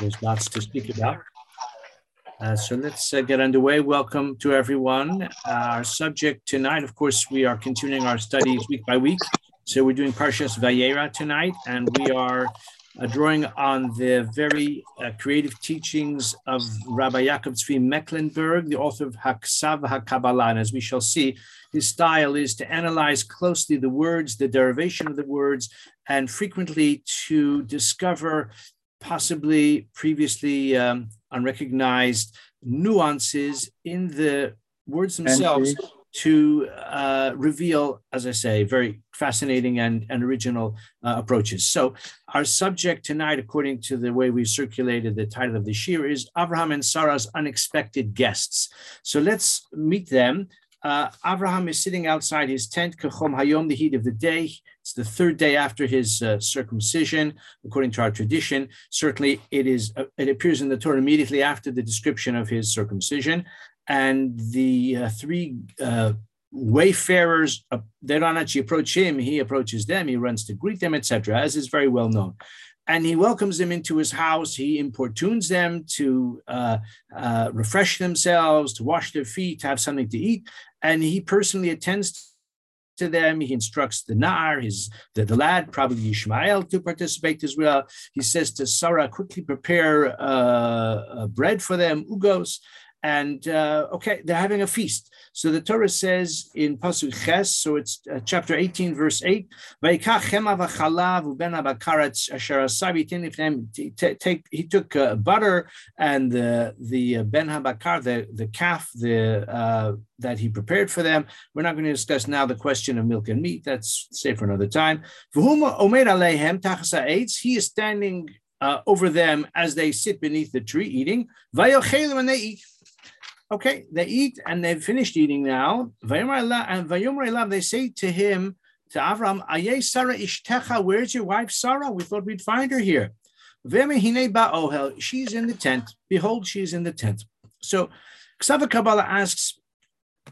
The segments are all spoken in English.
There's lots to speak about. Uh, so let's uh, get underway. Welcome to everyone. Uh, our subject tonight, of course, we are continuing our studies week by week. So we're doing Parshas Vayera tonight, and we are uh, drawing on the very uh, creative teachings of Rabbi Yaakov Tzvi Mecklenburg, the author of Haksav HaKabbalah. And as we shall see, his style is to analyze closely the words, the derivation of the words, and frequently to discover possibly previously um, unrecognized nuances in the words themselves to uh, reveal, as I say, very fascinating and, and original uh, approaches. So, our subject tonight, according to the way we've circulated the title of the year, is Abraham and Sarah's unexpected guests. So, let's meet them. Uh, Abraham is sitting outside his tent, Kachom Hayom, the heat of the day. It's the third day after his uh, circumcision, according to our tradition. Certainly, it is. Uh, it appears in the Torah immediately after the description of his circumcision, and the uh, three uh, wayfarers uh, they don't actually approach him; he approaches them. He runs to greet them, etc., as is very well known and he welcomes them into his house. He importunes them to uh, refresh themselves, to wash their feet, to have something to eat and he personally attends to them. He instructs the Nar, his the, the lad, probably Ishmael, to participate as well. He says to Sarah, quickly prepare uh, bread for them, ugos. And uh, okay, they're having a feast. So the Torah says in Pasuk Ches, so it's uh, chapter 18, verse 8, he took uh, butter and the, the uh, ben habakar, the, the calf the, uh, that he prepared for them. We're not going to discuss now the question of milk and meat. That's safe for another time. He is standing uh, over them as they sit beneath the tree eating. And they eat. Okay, they eat and they've finished eating now. And they say to him, to Avram, Aye Sarah Ishtecha, where's your wife Sarah? We thought we'd find her here. She's in the tent. Behold, she's in the tent. So Ksava Kabbalah asks,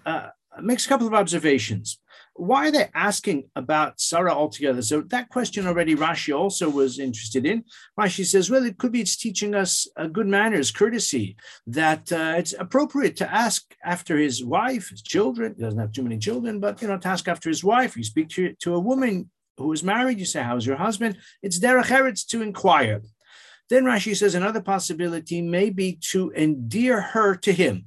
uh, makes a couple of observations why are they asking about Sarah altogether? So that question already Rashi also was interested in. Rashi says, well, it could be it's teaching us uh, good manners, courtesy, that uh, it's appropriate to ask after his wife, his children. He doesn't have too many children, but you know, to ask after his wife. You speak to, to a woman who is married, you say, how's your husband? It's derech eretz to inquire. Then Rashi says another possibility may be to endear her to him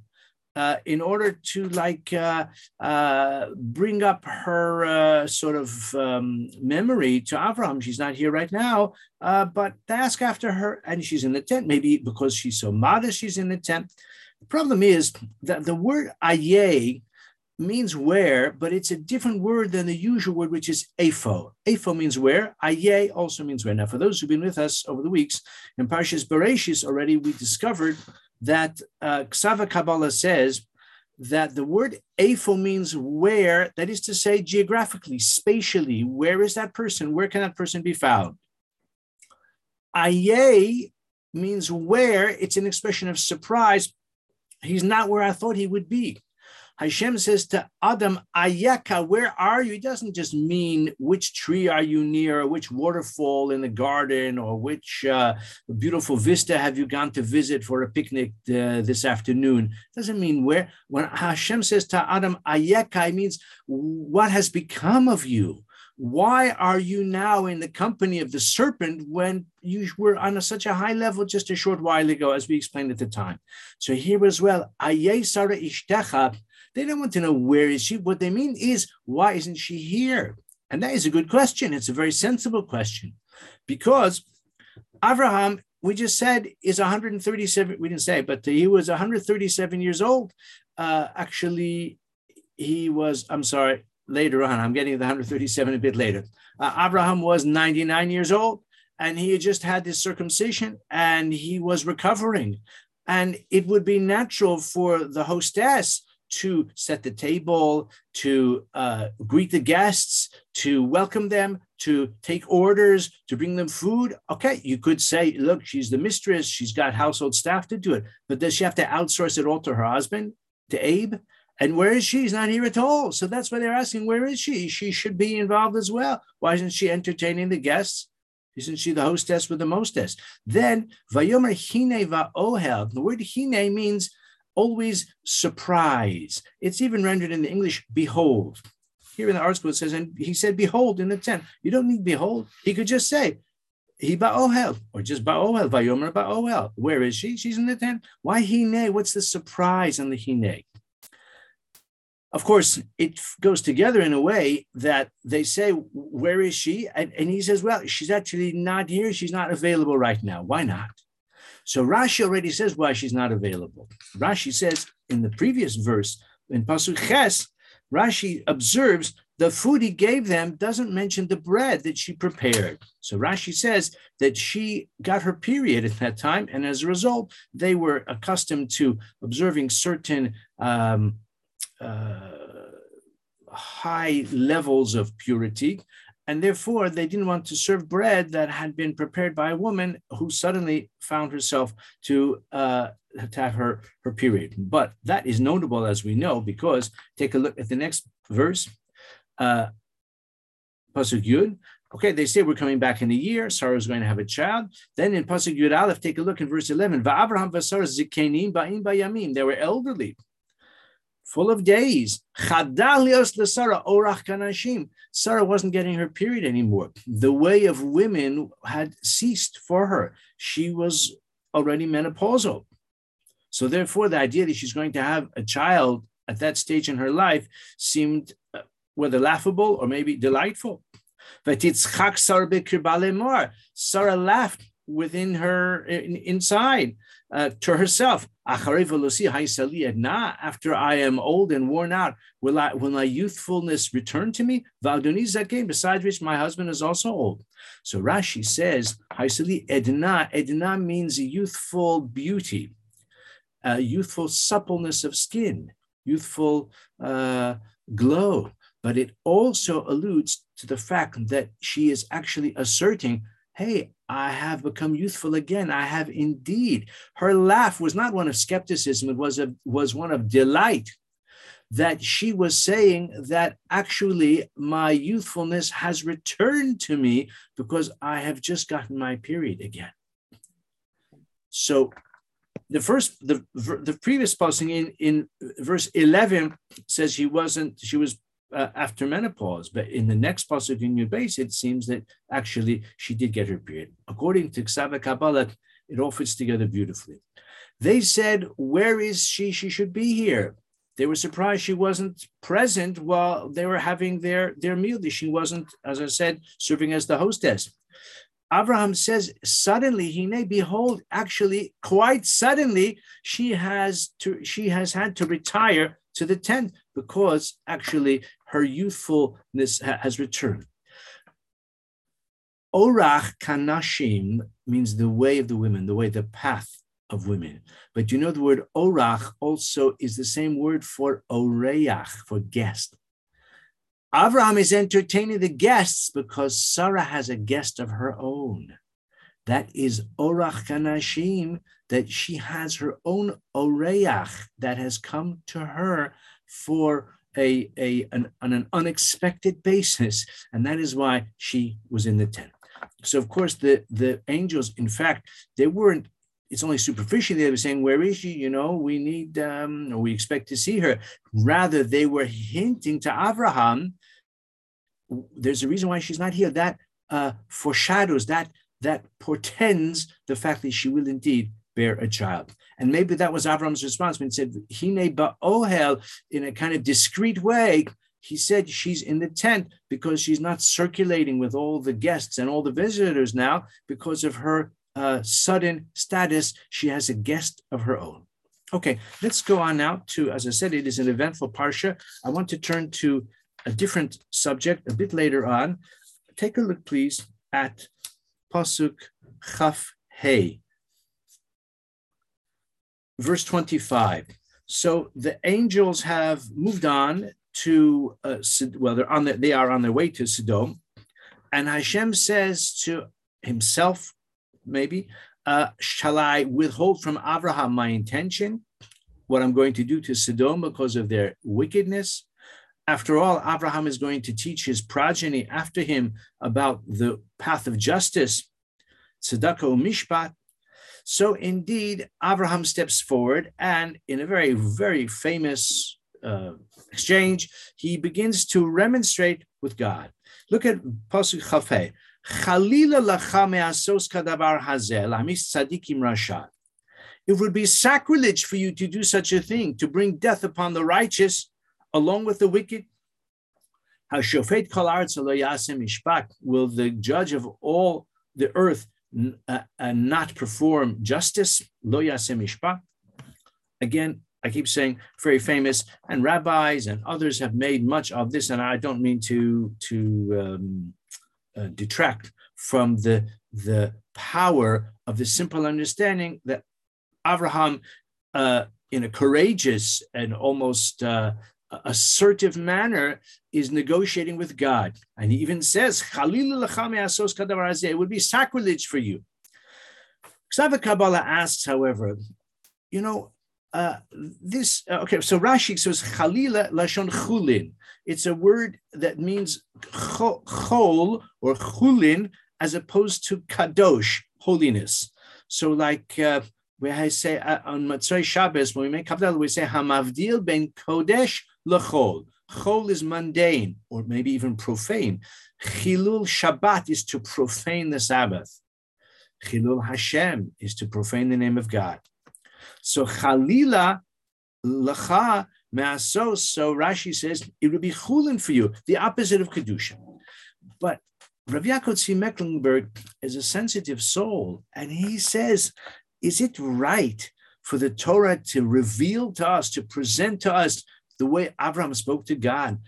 uh, in order to like uh, uh, bring up her uh, sort of um, memory to Avram. She's not here right now, uh, but ask after her, and she's in the tent. Maybe because she's so modest, she's in the tent. The problem is that the word aye means where, but it's a different word than the usual word, which is apho. Apho means where. Aye also means where. Now, for those who've been with us over the weeks, in Parshas Bereshis already, we discovered that uh, Ksava Kabbalah says that the word apho means where, that is to say, geographically, spatially, where is that person? Where can that person be found? Aye means where, it's an expression of surprise. He's not where I thought he would be. Hashem says to Adam, Ayeka, where are you? It doesn't just mean which tree are you near, or which waterfall in the garden, or which uh, beautiful vista have you gone to visit for a picnic uh, this afternoon. It doesn't mean where. When Hashem says to Adam, Ayeka, it means what has become of you. Why are you now in the company of the serpent when you were on a, such a high level just a short while ago, as we explained at the time? So here as well, Aye Sarah Ishtecha, they don't want to know where is she. What they mean is, why isn't she here? And that is a good question. It's a very sensible question because Abraham, we just said, is 137. We didn't say, but he was 137 years old. Uh, actually, he was, I'm sorry, later on, I'm getting the 137 a bit later. Uh, Abraham was 99 years old and he had just had this circumcision and he was recovering. And it would be natural for the hostess to set the table, to uh, greet the guests, to welcome them, to take orders, to bring them food. Okay, you could say, look, she's the mistress, she's got household staff to do it, but does she have to outsource it all to her husband, to Abe? And where is she? She's not here at all. So that's why they're asking, where is she? She should be involved as well. Why isn't she entertaining the guests? Isn't she the hostess with the mostess? Then Vayomer Hine Va'ohel. The word Hine means always surprise. It's even rendered in the English behold. Here in the article it says, and he said, behold in the tent. You don't need behold. He could just say, he ba'ohel, or just ba'ohel, vayomer ba'ohel. Where is she? She's in the tent. Why hine? What's the surprise on the hine? Of course, it goes together in a way that they say, Where is she? And, and he says, Well, she's actually not here. She's not available right now. Why not? So Rashi already says why she's not available. Rashi says in the previous verse, in Pasuk Ches, Rashi observes the food he gave them doesn't mention the bread that she prepared. So Rashi says that she got her period at that time, and as a result, they were accustomed to observing certain um, uh, high levels of purity, and therefore they didn't want to serve bread that had been prepared by a woman who suddenly found herself to uh, to have her her period. But that is notable, as we know, because take a look at the next verse, uh, pasuk yud. Okay, they say we're coming back in a year. Sarah is going to have a child. Then in pasuk yud aleph, take a look in verse eleven. Va'avraham v'Sarah zikenim ba'im ba'yamim. They were elderly full of days. Sarah Sarah wasn't getting her period anymore. The way of women had ceased for her. She was already menopausal. So therefore, the idea that she's going to have a child at that stage in her life seemed uh, whether laughable or maybe delightful. Sarah laughed within her inside uh, to herself. After I am old and worn out, will, I, will my youthfulness return to me? Besides which, my husband is also old. So Rashi says, Edna. Edna means youthful beauty, uh, youthful suppleness of skin, youthful uh, glow. But it also alludes to the fact that she is actually asserting hey, I have become youthful again. I have indeed. Her laugh was not one of skepticism, it was, a, was one of delight that she was saying that actually my youthfulness has returned to me because I have just gotten my period again. So the first the the previous passing in in verse 11 says he wasn't she was uh, after menopause. But in the next pasuk in Yud Beis, it seems that actually she did get her period. According to Ksava Kabbalah, it all fits together beautifully. They said, "Where is she? She should be here." They were surprised she wasn't present while they were having their their meal. She wasn't, as I said, serving as the hostess. Abraham says, suddenly, Hine, behold, actually, quite suddenly, she has to she has had to retire to the tent because actually her youthfulness ha- has returned. Orach kanashim means the way of the women, the way, the path of women. But you know the word orach also is the same word for oreach, for guest. Avraham is entertaining the guests because Sarah has a guest of her own. That is orach kanashim, that she has her own oreach that has come to her for a, a an, on an unexpected basis, and that is why she was in the tent. So of course the the angels, in fact, they weren't. It's only superficially they were saying, "Where is she?" You know, we need um, or we expect to see her. Rather, they were hinting to Abraham. There's a reason why she's not here. That uh, foreshadows that that portends the fact that she will indeed bear a child. And maybe that was Avram's response when he said, Hine ba'ohel, in a kind of discreet way. He said she's in the tent because she's not circulating with all the guests and all the visitors now because of her uh, sudden status. She has a guest of her own. Okay, let's go on now to, as I said, it is an eventful parsha. I want to turn to a different subject a bit later on. Take a look, please, at Pasuk Chaf Hey verse 25. So the angels have moved on to, uh, well, they're on the, they are on their way to Sodom. And Hashem says to himself, maybe, uh, shall I withhold from Abraham my intention, what I'm going to do to Sodom because of their wickedness? After all, Abraham is going to teach his progeny after him about the path of justice, tzedakah mishpat. So indeed, Abraham steps forward and in a very, very famous uh, exchange, he begins to remonstrate with God. Look at Pasuk Chaf Hey. Chalila lacha me'asos kadavar hazel, amis tzadikim rashad. It would be sacrilege for you to do such a thing, to bring death upon the righteous along with the wicked. How Shofeit Kalar Yasem Ishpak will the judge of all the earth uh, uh, not perform justice? Loya semishpa. Again, I keep saying very famous, and rabbis and others have made much of this, and I don't mean to to um, uh, detract from the the power of the simple understanding that Abraham, uh, in a courageous and almost uh, assertive manner, is negotiating with God. And he even says, It would be sacrilege for you. Ksava Havdalah asks, however, you know, uh, this, uh, okay, so Rashi says, Chalila Lashon Chulin. It's a word that means chol or chulin as opposed to kadosh, holiness. So, like, uh, where I say uh, on Motzei Shabbos, when we make Kabbalah, we say Hamavdil ben Kodesh lechol. Chol is mundane or maybe even profane. Chilul Shabbat is to profane the Sabbath. Chilul Hashem is to profane the name of God. So Chalila Lacha Me'asos, so Rashi says it would be chulin for you, the opposite of Kedusha. But Rav Yaakov Mecklenburg is a sensitive soul, and he says is it right for the Torah to reveal to us, to present to us the way Abraham spoke to God?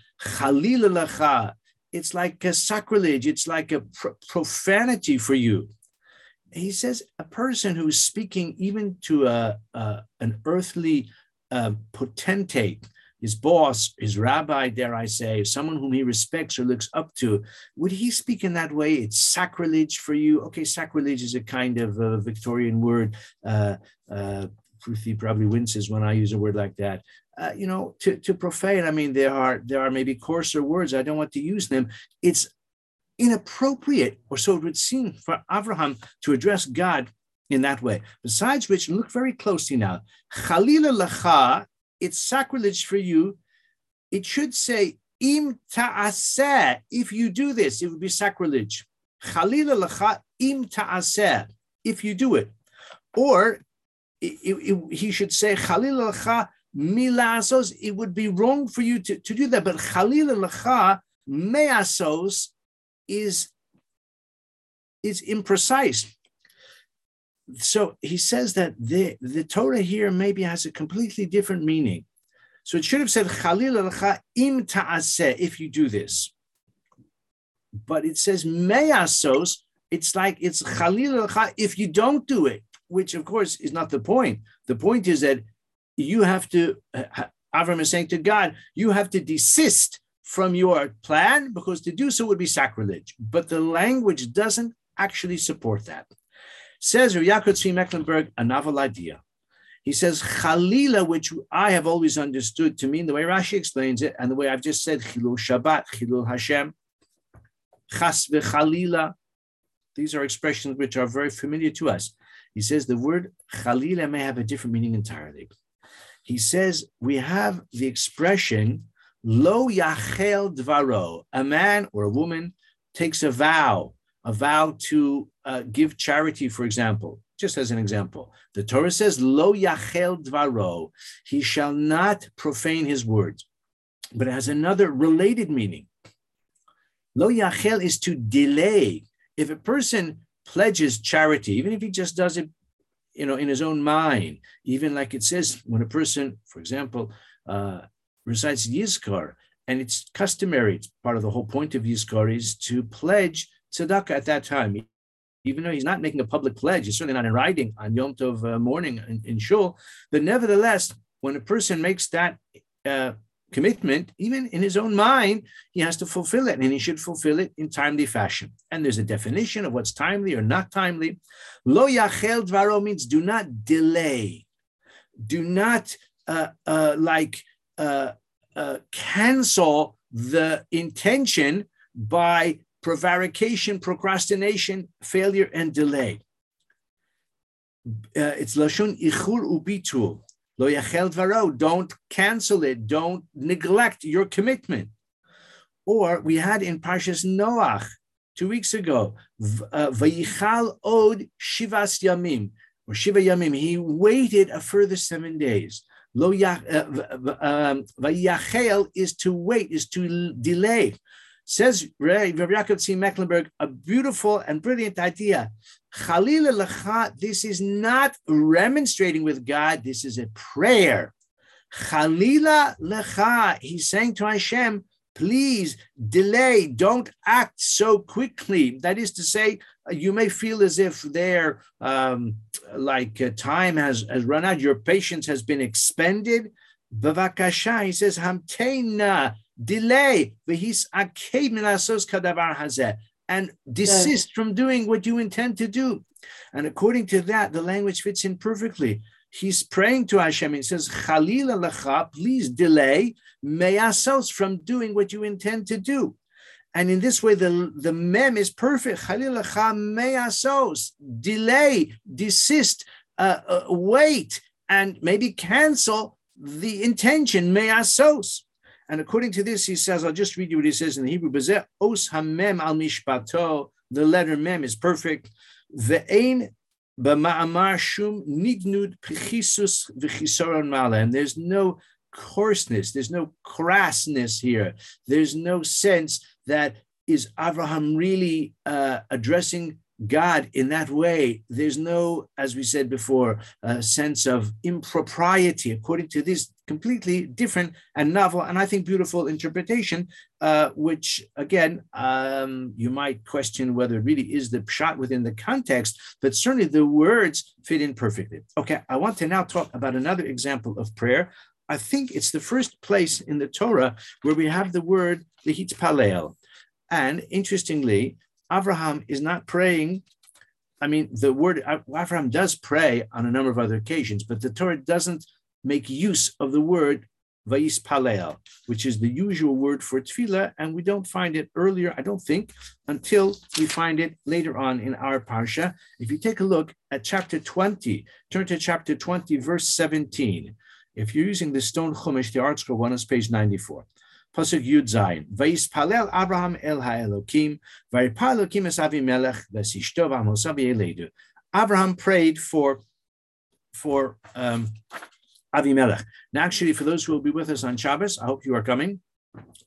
It's like a sacrilege, it's like a profanity for you. He says a person who's speaking even to a, a an earthly uh, potentate his boss, his rabbi, dare I say, someone whom he respects or looks up to, would he speak in that way? It's sacrilege for you. Okay, sacrilege is a kind of a Victorian word. Uh, uh, Ruthie probably winces when I use a word like that. Uh, you know, to, to profane, I mean, there are there are maybe coarser words. I don't want to use them. It's inappropriate, or so it would seem, for Abraham to address God in that way. Besides which, look very closely now. Chalila lacha it's sacrilege for you. It should say, im ta'aseh, if you do this, it would be sacrilege. Chalila lacha im ta'aseh, if you do it. Or it, it, he should say, Chalila lacha milasos, it would be wrong for you to, to do that. But Chalila lacha measos is, is imprecise so he says that the, the Torah here maybe has a completely different meaning. So it should have said Chalil im ta'aseh if you do this. But it says meyasos, it's like it's Chalil if you don't do it, which of course is not the point. The point is that you have to, Avram is saying to God, you have to desist from your plan because to do so would be sacrilege. But the language doesn't actually support that. Says Yaakov Tzvi Mecklenburg, a novel idea. He says, Chalila, which I have always understood to mean the way Rashi explains it, and the way I've just said, Chilul Shabbat, Chilul Hashem, Chas v'Chalila. These are expressions which are very familiar to us. He says the word Chalila may have a different meaning entirely. He says we have the expression Lo Yachel Dvaro. A man or a woman takes a vow a vow to uh, give charity, for example, just as an example. The Torah says, Lo yachel dvaro, he shall not profane his words. But it has another related meaning. Lo yachel is to delay. If a person pledges charity, even if he just does it, you know, in his own mind, even like it says when a person, for example, uh, recites Yizkor, and it's customary, it's part of the whole point of Yizkor is to pledge tzedakah at that time. Even though he's not making a public pledge, he's certainly not in writing on Yom Tov uh, morning in, in Shul, but nevertheless, when a person makes that uh, commitment, even in his own mind, he has to fulfill it, and he should fulfill it in timely fashion. And there's a definition of what's timely or not timely. Lo yachel dvaro means do not delay, do not uh, uh, like uh, uh, cancel the intention by prevarication, procrastination, failure, and delay. Uh, it's lashon ichur ubitul. Lo yachel dvaro. Don't cancel it. Don't neglect your commitment. Or we had in Parshas Noach two weeks ago, uh, vayichal od shivas yamim or shiva yamim. He waited a further seven days. Lo uh, um, vayachel is to wait, is to delay. Says Rabbi Yaakov Tzvi Mecklenburg, a beautiful and brilliant idea. Chalila lecha, this is not remonstrating with God, this is a prayer. Chalila lecha, he's saying to Hashem, please delay, don't act so quickly. That is to say, you may feel as if there, um, like uh, time has, has run out, your patience has been expended. Bavakasha, he says, Hamteina, delay, and desist from doing what you intend to do. And according to that, the language fits in perfectly. He's praying to Hashem. He says, Chalila lecha, please delay meyasos from doing what you intend to do. And in this way, the, the mem is perfect. Chalila lecha meyasos, delay, desist, uh, uh, wait, and maybe cancel the intention meyasos. And according to this, he says, I'll just read you what he says in the Hebrew. Os hamem al mishpato. The letter mem is perfect. Ve'ein b'ma'amar shum nignud pichisus v'chisoron mala. And there's no coarseness, there's no crassness here. There's no sense that is Abraham really uh, addressing God in that way, there's no, as we said before, sense of impropriety, according to this completely different and novel and I think beautiful interpretation, uh, which again, um, you might question whether it really is the shot within the context, but certainly the words fit in perfectly. Okay, I want to now talk about another example of prayer. I think it's the first place in the Torah where we have the word lehitpalel. And interestingly, Abraham is not praying. I mean, the word Abraham does pray on a number of other occasions, but the Torah doesn't make use of the word Vayispalel, which is the usual word for tefillah, and we don't find it earlier, I don't think, until we find it later on in our parsha. If you take a look at chapter 20, turn to chapter 20, verse 17. If you're using the stone chumash, the ArtScroll one is page 94. Pasuk Yud Zayin. Vayispalel Abraham el ha'elokim, vayipal Elokim es Avimelech v'sishto v'amosav yeledu. Abraham prayed for, for um, Avimelech. Now, actually, for those who will be with us on Shabbos, I hope you are coming.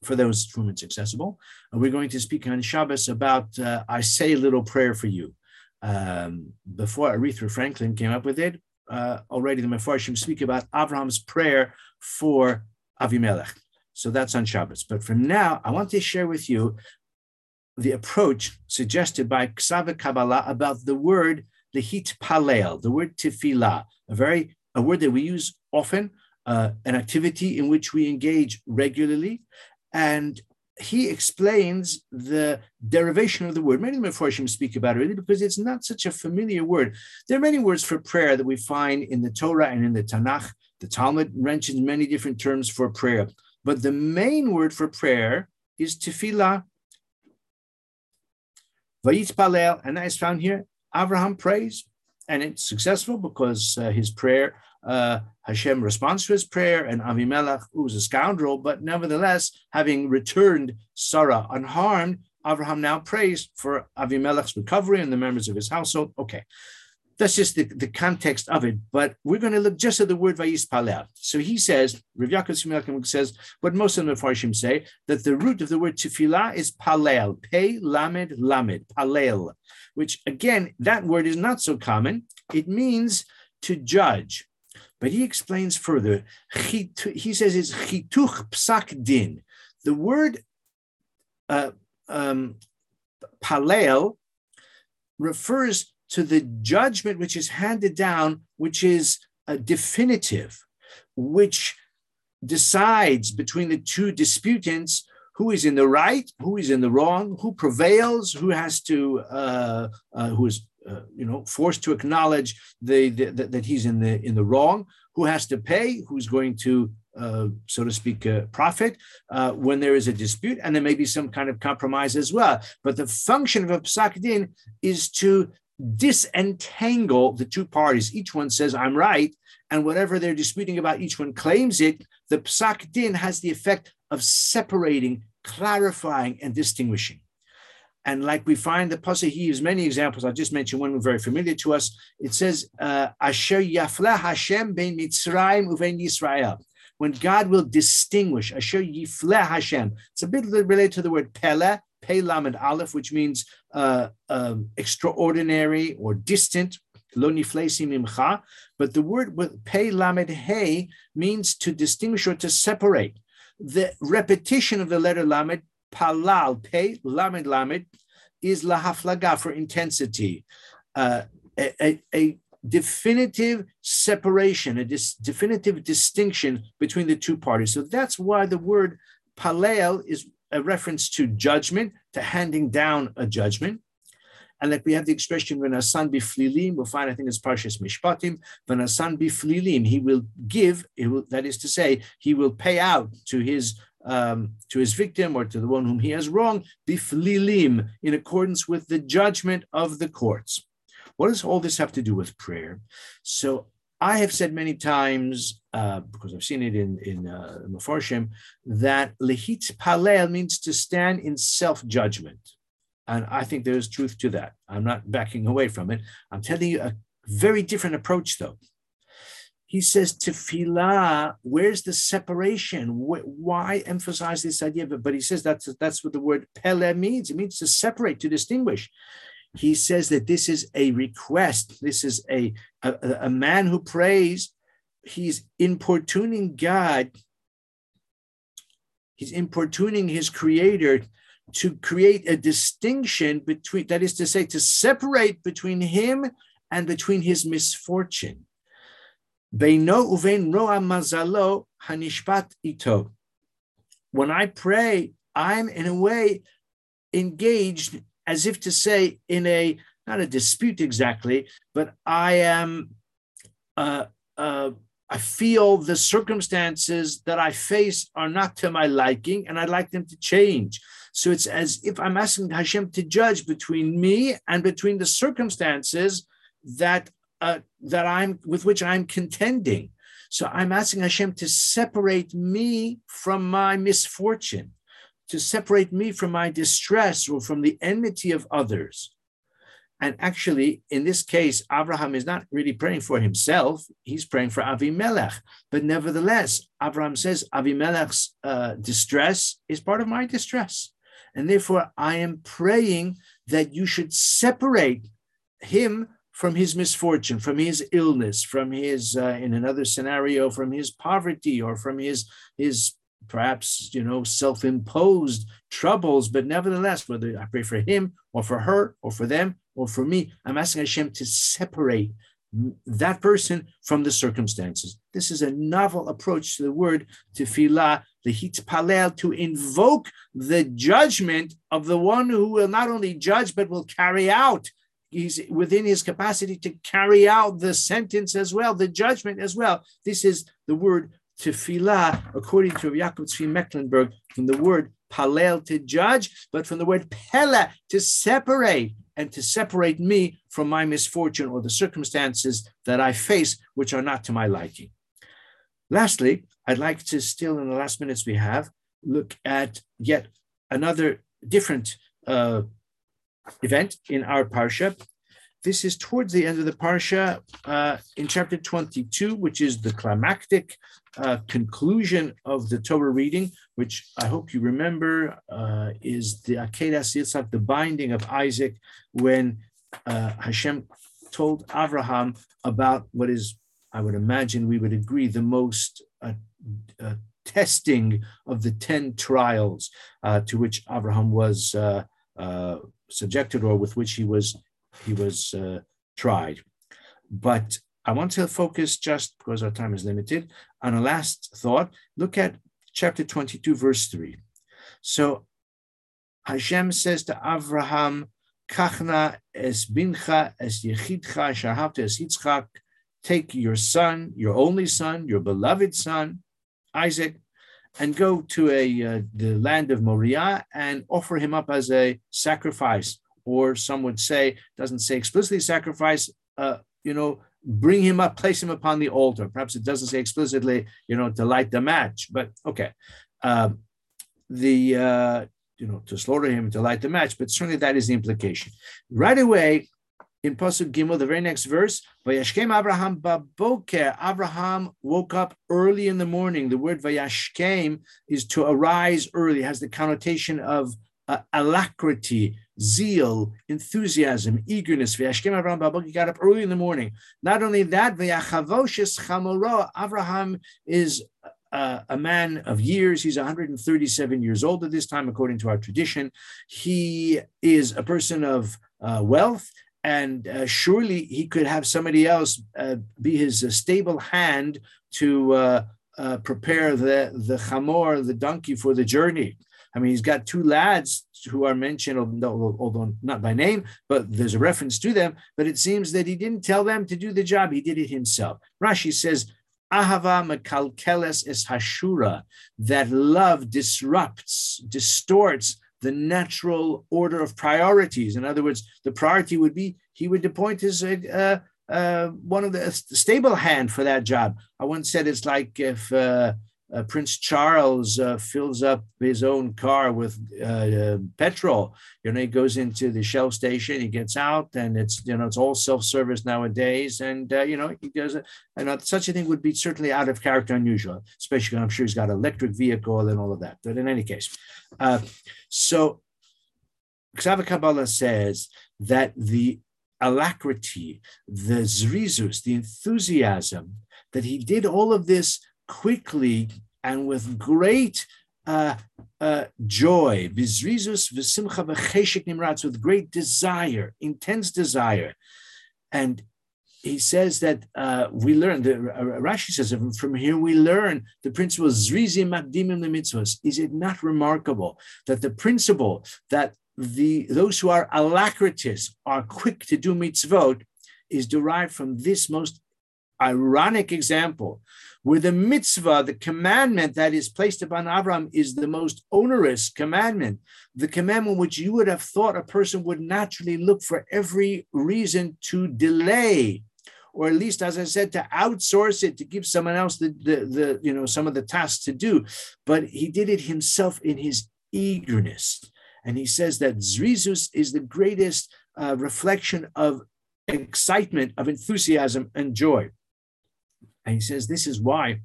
For those whom it's accessible, and we're going to speak on Shabbos about uh, I say a little prayer for you. Um, before Aretha Franklin came up with it, uh, already the Mefarshim speak about Abraham's prayer for Avimelech. So that's on Shabbos. But from now, I want to share with you the approach suggested by Ksava Kabbalah about the word lehit palel, the word tefillah, a very a word that we use often, uh, an activity in which we engage regularly, and he explains the derivation of the word. Many of Mefarshim speak about it really because it's not such a familiar word. There are many words for prayer that we find in the Torah and in the Tanakh. The Talmud mentions many different terms for prayer. But the main word for prayer is tefillah. Vayitpalel, and that is found here. Abraham prays, and it's successful because uh, his prayer, uh, Hashem responds to his prayer, and Avimelech, who was a scoundrel, but nevertheless, having returned Sarah unharmed, Abraham now prays for Avimelech's recovery and the members of his household. Okay, that's just the, the context of it. But we're going to look just at the word Vayispalel. So he says, Rav Yaakov says, what most of the Farshim say, that the root of the word tefillah is palel, pei lamed lamed, palel, which again, that word is not so common. It means to judge. But he explains further. He, he says it's chituch psak din. The word uh, um, palel refers to the judgment which is handed down, which is a definitive, which decides between the two disputants who is in the right, who is in the wrong, who prevails, who has to, uh, uh, who is, uh, you know, forced to acknowledge the, the, the, that he's in the in the wrong, who has to pay, who's going to uh, so to speak, uh, profit uh, when there is a dispute, and there may be some kind of compromise as well. But the function of a psak din is to disentangle the two parties. Each one says, I'm right, and whatever they're disputing about, each one claims it. The psak din has the effect of separating, clarifying, and distinguishing. And like we find the Pasuk, he uses many examples. I'll just mention one very familiar to us. It says, uh, Asher yafla Hashem ben Mitzrayim uven Yisrael. When God will distinguish, Asher yifle Hashem. It's a bit related to the word pele, Pei Lamed Aleph, which means uh, um, extraordinary or distant. But the word with Pei Lamed Hey means to distinguish or to separate. The repetition of the letter Lamed palal, pei, lamed, lamed, is lahaflaga for intensity. Uh, a, a, a, definitive separation, a dis, definitive distinction between the two parties. So that's why the word palel is a reference to judgment, to handing down a judgment. And like we have the expression, when a son biflilim, we'll find, I think it's Parshas Mishpatim, when a he will give, he will, that is to say, he will pay out to his um, to his victim or to the one whom he has wronged, biflilim, in accordance with the judgment of the courts. What does all this have to do with prayer? So I have said many times, uh, because I've seen it in in uh, that lehit palel means to stand in self judgment, and I think there is truth to that. I'm not backing away from it. I'm telling you a very different approach, though he says tefillah, where's the separation? Why emphasize this idea? But he says that's, that's what the word pele means. It means to separate, to distinguish. He says that this is a request. This is a, a, a man who prays. He's importuning God. He's importuning his creator to create a distinction between, that is to say, to separate between him and between his misfortune. Beino uvein roa mazalo hanishpat ito. When I pray, I'm in a way engaged as if to say in a not a dispute exactly, but I am uh, uh, I feel the circumstances that I face are not to my liking, and I'd like them to change. So it's as if I'm asking Hashem to judge between me and between the circumstances that uh, that I'm with which I'm contending. So I'm asking Hashem to separate me from my misfortune, to separate me from my distress or from the enmity of others. And actually, in this case, Abraham is not really praying for himself, he's praying for Avimelech. But nevertheless, Abraham says Avimelech's uh, distress is part of my distress. And therefore, I am praying that you should separate him from his misfortune, from his illness, from his, uh, in another scenario, from his poverty or from his, his perhaps, you know, self-imposed troubles. But nevertheless, whether I pray for him or for her or for them or for me, I'm asking Hashem to separate that person from the circumstances. This is a novel approach to the word to tefillah, the hitpalel, to invoke the judgment of the one who will not only judge but will carry out he's within his capacity to carry out the sentence as well, the judgment as well. This is the word tefillah, according to Yaakov Tzvi Mecklenburg, from the word palel to judge, but from the word pela to separate and to separate me from my misfortune or the circumstances that I face, which are not to my liking. Lastly, I'd like to still, in the last minutes we have, look at yet another different uh, event in our parsha. This is towards the end of the parsha uh, in chapter 22, which is the climactic uh, conclusion of the Torah reading, which I hope you remember uh, is the Akedas Yitzhak, the binding of Isaac, when uh, Hashem told Abraham about what is, I would imagine we would agree, the most uh, uh, testing of the 10 trials to which Abraham was subjected or with which he was he was uh, tried. But I want to focus just because our time is limited on a last thought. Look at chapter 22, verse 3. So Hashem says to Avraham, Kachna es bincha es yechidcha shahavta es Yitzchak, take your son, your only son, your beloved son, Isaac and go to a uh, the land of Moriah and offer him up as a sacrifice, or some would say doesn't say explicitly sacrifice. Uh, you know, bring him up, place him upon the altar. Perhaps it doesn't say explicitly, you know, to light the match, but okay. Um, the uh, you know to slaughter him to light the match, but certainly that is the implication. Right away, in Pasuk Gimel, the very next verse, Vayashkem Abraham baboker. Abraham woke up early in the morning. The word Vayashkem is to arise early. Has the connotation of uh, alacrity, zeal, enthusiasm, eagerness. Vayashkem Abraham baboker. He got up early in the morning. Not only that, Vayachavoshes Chamoro. Abraham is uh, a man of years. He's 137 years old at this time, according to our tradition. He is a person of uh, wealth and uh, surely he could have somebody else uh, be his uh, stable hand to uh, prepare the the chamor, the donkey, for the journey. I mean, he's got two lads who are mentioned, although, not by name, but there's a reference to them. But it seems that he didn't tell them to do the job; he did it himself. Rashi says. Ahava mekalkeles es hashura, that love disrupts, distorts the natural order of priorities. In other words, the priority would be he would appoint his uh, uh, one of the stable hand for that job. I once said it's like if uh, uh Prince Charles uh, fills up his own car with uh, petrol. You know, he goes into the Shell station, he gets out, and it's you know it's all self-service nowadays. And you know he does it. And such a thing would be certainly out of character, unusual, especially I'm sure he's got electric vehicle and all of that. But in any case, so Ksava Kabbalah says that the alacrity, the zrizus, the enthusiasm, that he did all of this quickly and with great uh, uh, joy, with great desire, intense desire. And he says that uh, we learn, the, uh, Rashi says, from here we learn the principle zrizim makdimim mitzvahs. Is it not remarkable that the principle that the those who are alacritous are quick to do mitzvot is derived from this most ironic example where the mitzvah, the commandment that is placed upon Avram, is the most onerous commandment, the commandment which you would have thought a person would naturally look for every reason to delay, or at least, as I said, to outsource it, to give someone else the, the, the you know some of the tasks to do. But he did it himself in his eagerness. And he says that Zrizus is the greatest uh, reflection of excitement, of enthusiasm and joy. And he says this is why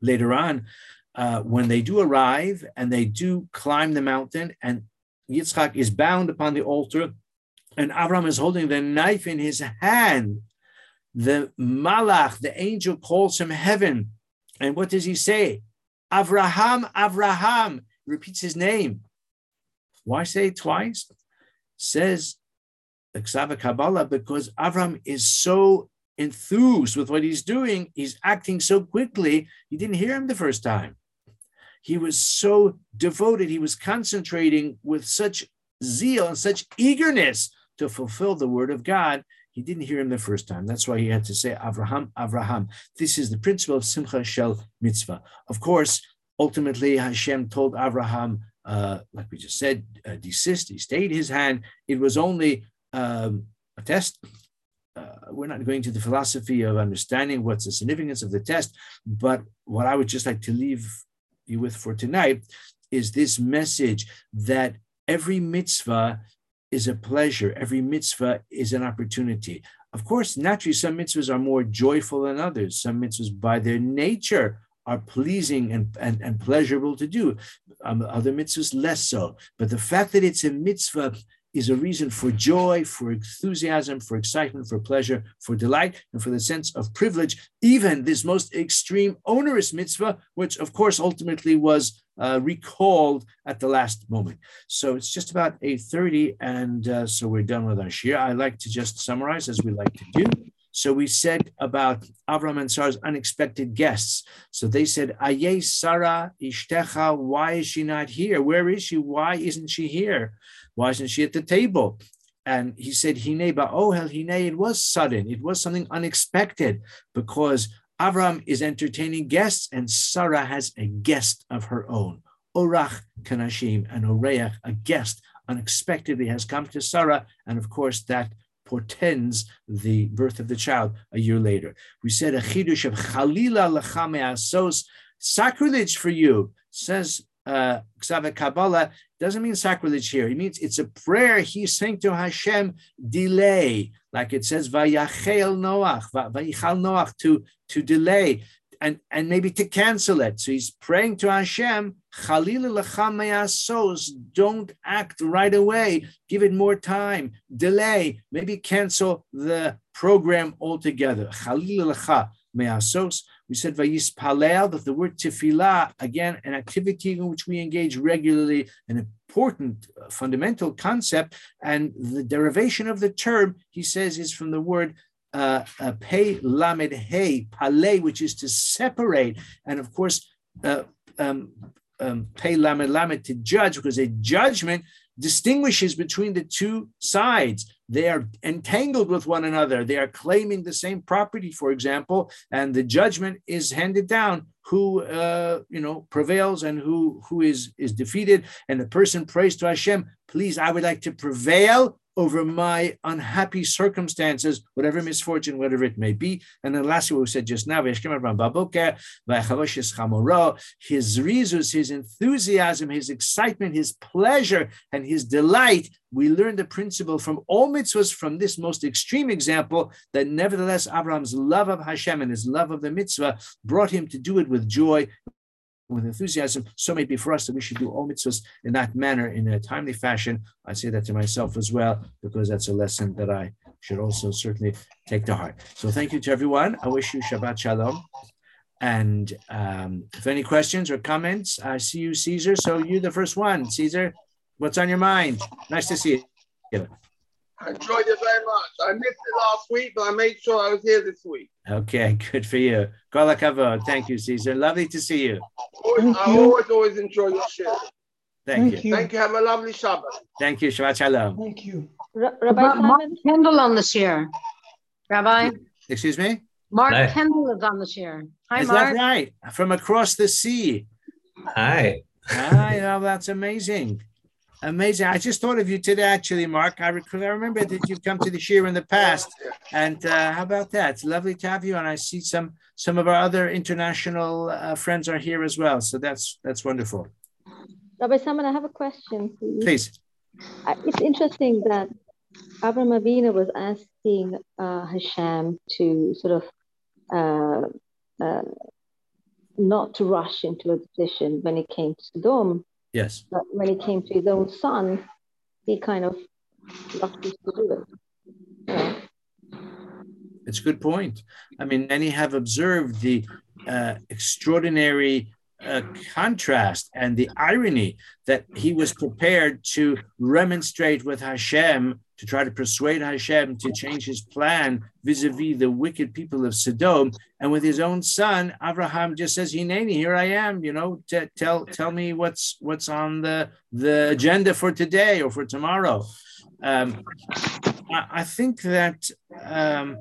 later on, uh, when they do arrive and they do climb the mountain, and Yitzchak is bound upon the altar, and Avram is holding the knife in his hand, the Malach, the angel, calls him heaven. And what does he say? Avraham, Avraham, repeats his name. Why say it twice? Says the Ksava Kabbalah because Avram is so enthused with what he's doing. He's acting so quickly. You didn't hear him the first time. He was so devoted. He was concentrating with such zeal and such eagerness to fulfill the word of God. He didn't hear him the first time. That's why he had to say Avraham, Avraham. This is the principle of Simcha Shel Mitzvah. Of course, ultimately Hashem told Avraham, uh, like we just said, uh, desist. He stayed his hand. It was only um, a test. Uh, we're not going to the philosophy of understanding what's the significance of the test, but what I would just like to leave you with for tonight is this message that every mitzvah is a pleasure, every mitzvah is an opportunity. Of course, naturally, some mitzvahs are more joyful than others. Some mitzvahs, by their nature, are pleasing and, and, and pleasurable to do. Um, other mitzvahs less so. But the fact that it's a mitzvah is a reason for joy, for enthusiasm, for excitement, for pleasure, for delight, and for the sense of privilege, even this most extreme onerous mitzvah, which of course ultimately was uh, recalled at the last moment. So it's just about 8.30, and uh, so we're done with our shiur. I like to just summarize as we like to do. So we said about Avram and Sarah's unexpected guests. So they said, Aye Sarah Ishtecha, why is she not here? Where is she? Why isn't she here? Why isn't she at the table? And he said, Hine ba'ohel, Hine, it was sudden. It was something unexpected because Avram is entertaining guests, and Sarah has a guest of her own. Orach Kanashim, and Oreach, a guest, unexpectedly has come to Sarah, and of course that portends the birth of the child a year later. We said a chidush of Chalila lachame asos, sacrilege for you, says uh, Kabbalah, doesn't mean sacrilege here. It means it's a prayer he's saying to Hashem, delay, like it says, Vayachel Noach, Vayichal Noach, to, to delay and, and maybe to cancel it. So he's praying to Hashem, don't act right away. Give it more time. Delay. Maybe cancel the program altogether. We said Vayispalel, that the word tefillah, again, an activity in which we engage regularly, an important uh, fundamental concept. And the derivation of the term, he says, is from the word uh, uh, lamed hey, pale, which is to separate. And of course, uh, um, um, lamed lamed to judge, because a judgment distinguishes between the two sides. They are entangled with one another. They are claiming the same property, for example, and the judgment is handed down who uh, you know prevails and who who is is defeated. And the person prays to Hashem, please, I would like to prevail over my unhappy circumstances, whatever misfortune, whatever it may be. And then lastly, what we said just now, his reasons, his enthusiasm, his excitement, his pleasure, and his delight. We learned the principle from all mitzvahs from this most extreme example that nevertheless Abraham's love of Hashem and his love of the mitzvah brought him to do it with joy with enthusiasm. So may it be for us that we should do all mitzvahs in that manner, in a timely fashion. I say that to myself as well, because that's a lesson that I should also certainly take to heart. So thank you to everyone. I wish you Shabbat Shalom. And um, if any questions or comments, I see you, Caesar. So you're the first one. Caesar, what's on your mind? Nice to see you. I enjoyed it very much. I missed it last week, but I made sure I was here this week. Okay, good for you. Kol Thank you, Caesar. Lovely to see you. Always, I you. always, always enjoy your show. Thank, Thank you. you. Thank you. Have a lovely Shabbat. Thank you. Shabbat Shalom. Thank you. R- Rabbi Mark Kendall on the shiur. Rabbi? Excuse me? Mark Hi. Kendall is on the shiur. Hi, is Mark. that right? From across the sea. Hi. Hi, oh, that's amazing. Amazing. I just thought of you today, actually, Mark. I, I remember that you've come to the shiur in the past. And uh, how about that? It's lovely to have you. And I see some some of our other international uh, friends are here as well. So that's that's wonderful. Rabbi Simon, I have a question, please. Please. It's interesting that Abraham Avinu was asking uh, Hashem to sort of uh, uh, not to rush into a decision when it came to Sodom Yes. But when it came to his own son, he kind of refused to do it. It's a good point. I mean, many have observed the uh, extraordinary uh, contrast and the irony that he was prepared to remonstrate with Hashem to try to persuade Hashem to change his plan vis-a-vis the wicked people of Sodom, and with his own son, Abraham just says, "Hineni, here I am. You know, t- tell tell me what's what's on the the agenda for today or for tomorrow." Um, I, I, think that um,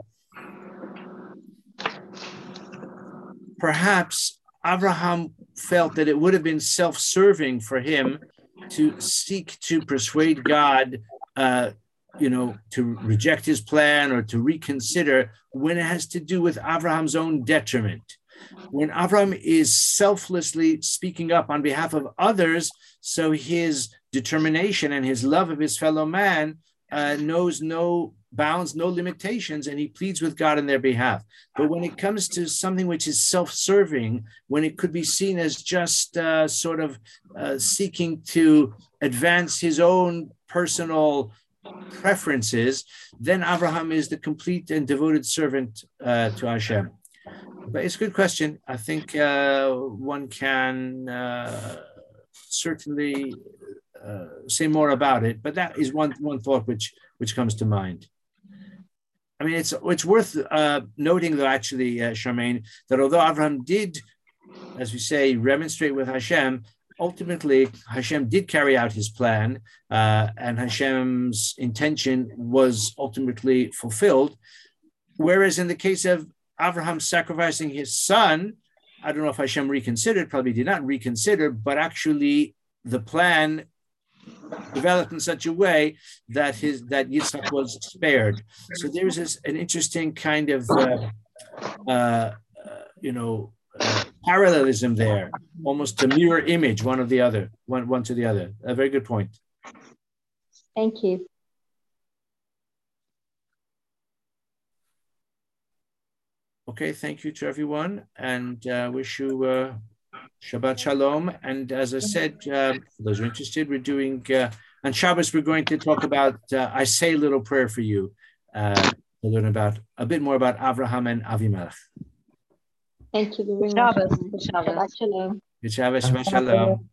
perhaps Abraham felt that it would have been self-serving for him to seek to persuade God uh, you know, to reject his plan or to reconsider when it has to do with Abraham's own detriment. When Abraham is selflessly speaking up on behalf of others, so his determination and his love of his fellow man uh, knows no bounds, no limitations, and he pleads with God on their behalf. But when it comes to something which is self serving, when it could be seen as just uh, sort of uh, seeking to advance his own personal preferences, then Abraham is the complete and devoted servant uh, to Hashem. But it's a good question. I think uh, one can uh, certainly uh, say more about it, but that is one one thought which which comes to mind. I mean, it's it's worth uh, noting, though, actually, uh, Charmaine, that although Abraham did, as we say, remonstrate with Hashem, ultimately, Hashem did carry out his plan, uh, and Hashem's intention was ultimately fulfilled. Whereas in the case of Abraham sacrificing his son, I don't know if Hashem reconsidered, probably did not reconsider, but actually the plan developed in such a way that his that Yitzhak was spared. So there's this, an interesting kind of uh, uh, uh, you know uh, parallelism there, almost a mirror image, one of the other, one one to the other. A very good point. Thank you. Okay, thank you to everyone, and uh, wish you uh, Shabbat Shalom. And as I said, uh, for those who are interested, we're doing uh, on Shabbos. We're going to talk about. Uh, I say a little prayer for you uh, to learn about a bit more about Avraham and Avimelech. Thank you very much. Shabbos. Shabbos. Shabbat shalom. Good Shabbos, Shabbat Shalom.